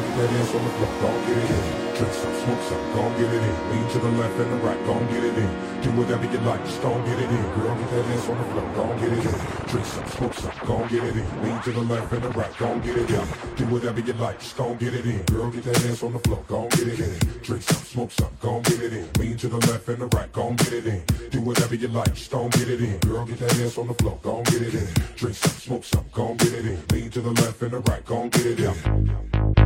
drunk, that ass on the block, gon' get it in. Drink some, smoke some, gon' get it in. Lean to the left and the right, gon' get it in. Do whatever you like, just gon' get it in. Girl, get that ass on the block, gon' get it in. Drink some, smoke some, gon' get it in. Lean to the left and the right, gon' get it in. Do whatever you like, just gon' get it in. Girl, get that ass on the floor, gon' get it in. Drink some, smoke some, gon' get it in. Lean to the left and the right, gon' get it in. Do whatever you like, just gon' get it in. Girl, get that ass on the floor, gon' get it in. Drink some, smoke some, gon' get it in. Lean to the left and the right, gon' get it in.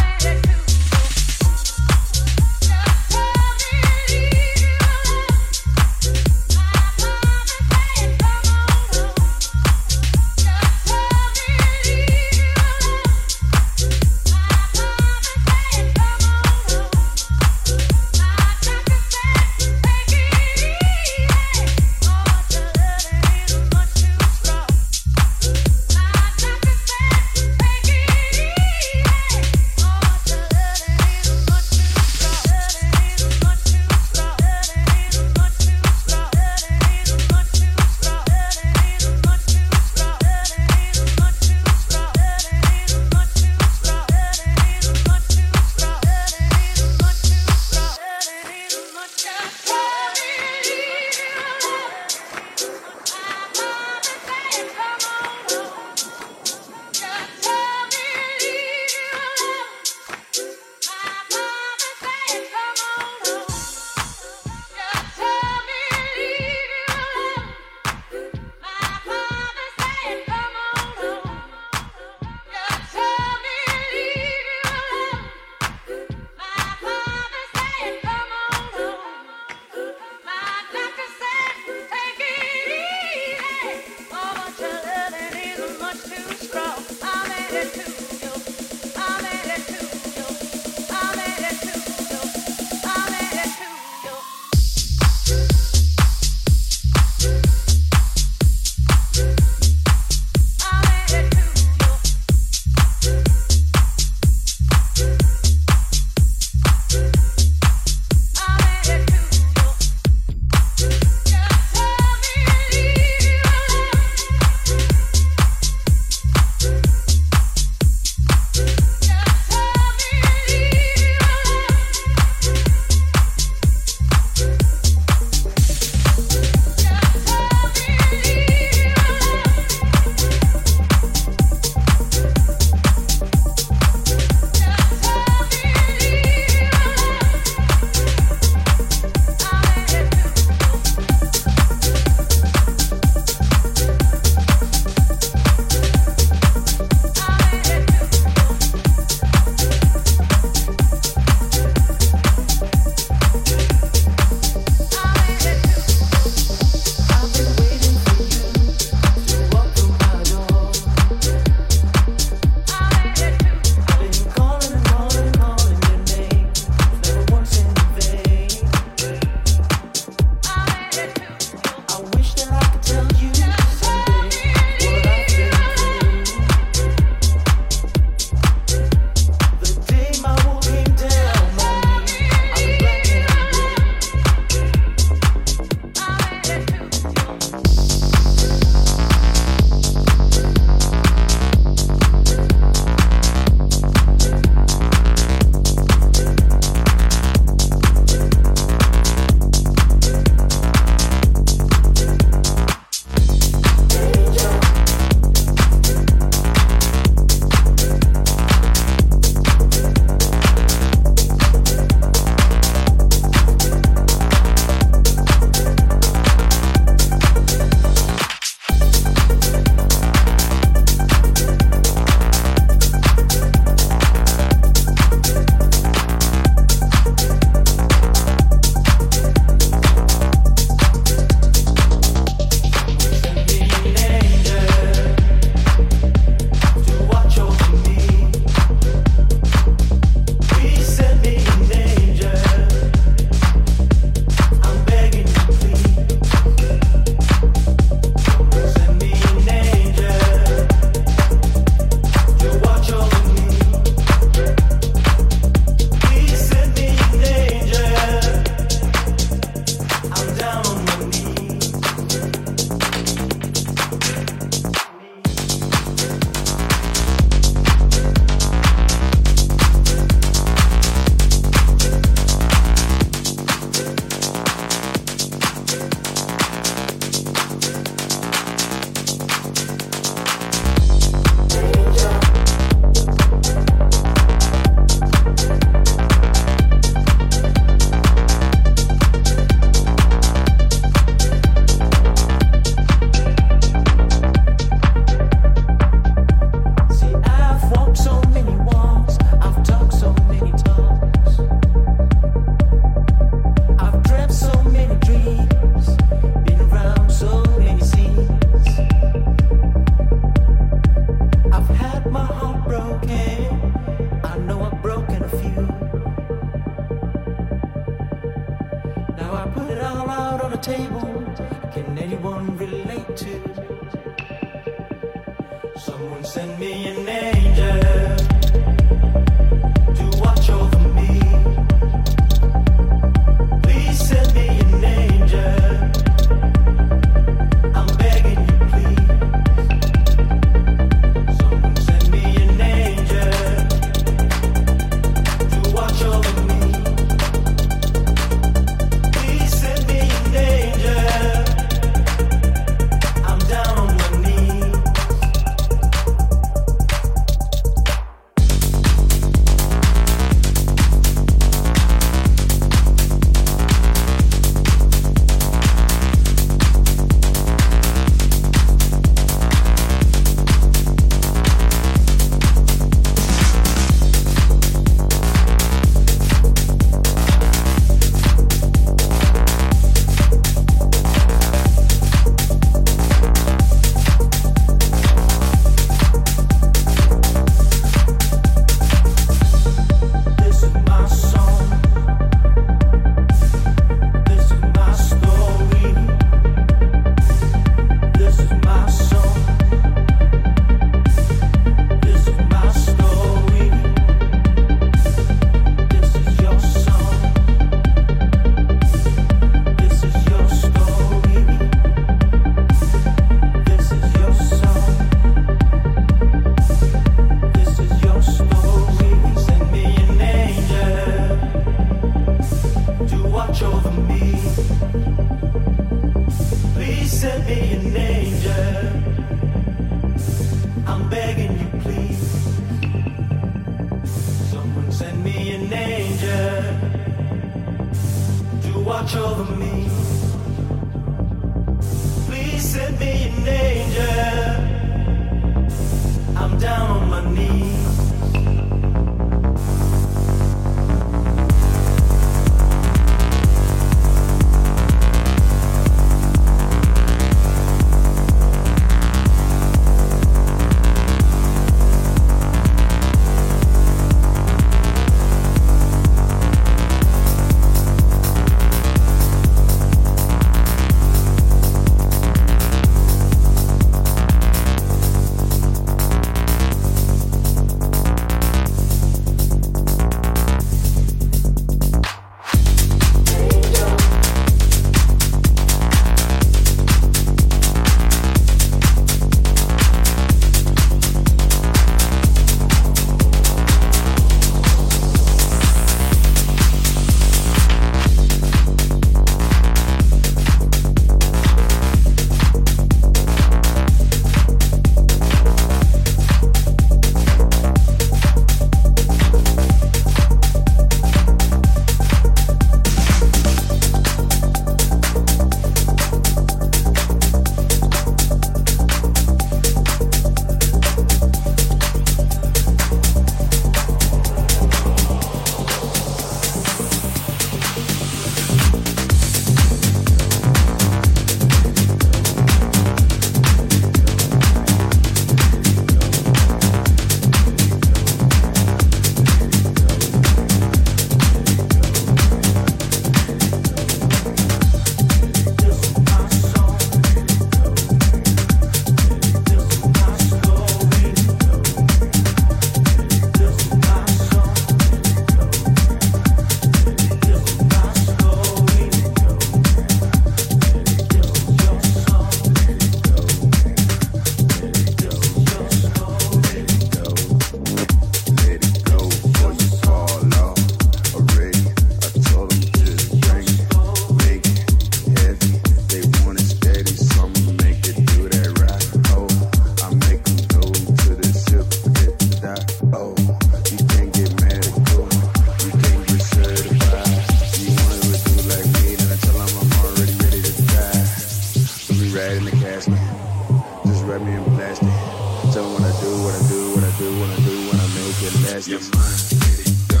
do, what I do, what I do, what I do when I make it last. Your mind, let it go.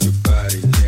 Your body,